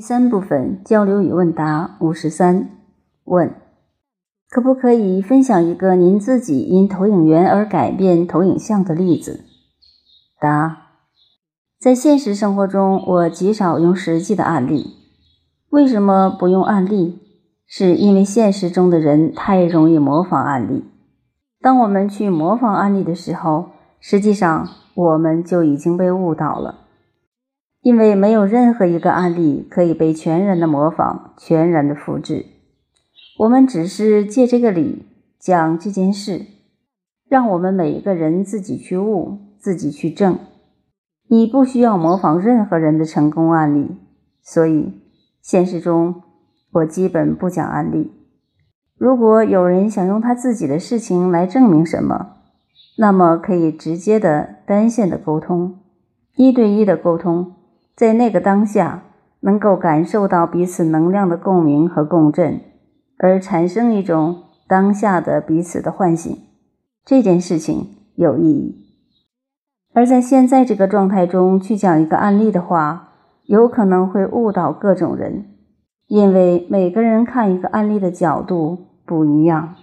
第三部分交流与问答五十三问：可不可以分享一个您自己因投影源而改变投影像的例子？答：在现实生活中，我极少用实际的案例。为什么不用案例？是因为现实中的人太容易模仿案例。当我们去模仿案例的时候，实际上我们就已经被误导了。因为没有任何一个案例可以被全然的模仿、全然的复制，我们只是借这个理讲这件事，让我们每一个人自己去悟、自己去证。你不需要模仿任何人的成功案例，所以现实中我基本不讲案例。如果有人想用他自己的事情来证明什么，那么可以直接的单线的沟通，一对一的沟通。在那个当下，能够感受到彼此能量的共鸣和共振，而产生一种当下的彼此的唤醒，这件事情有意义。而在现在这个状态中去讲一个案例的话，有可能会误导各种人，因为每个人看一个案例的角度不一样。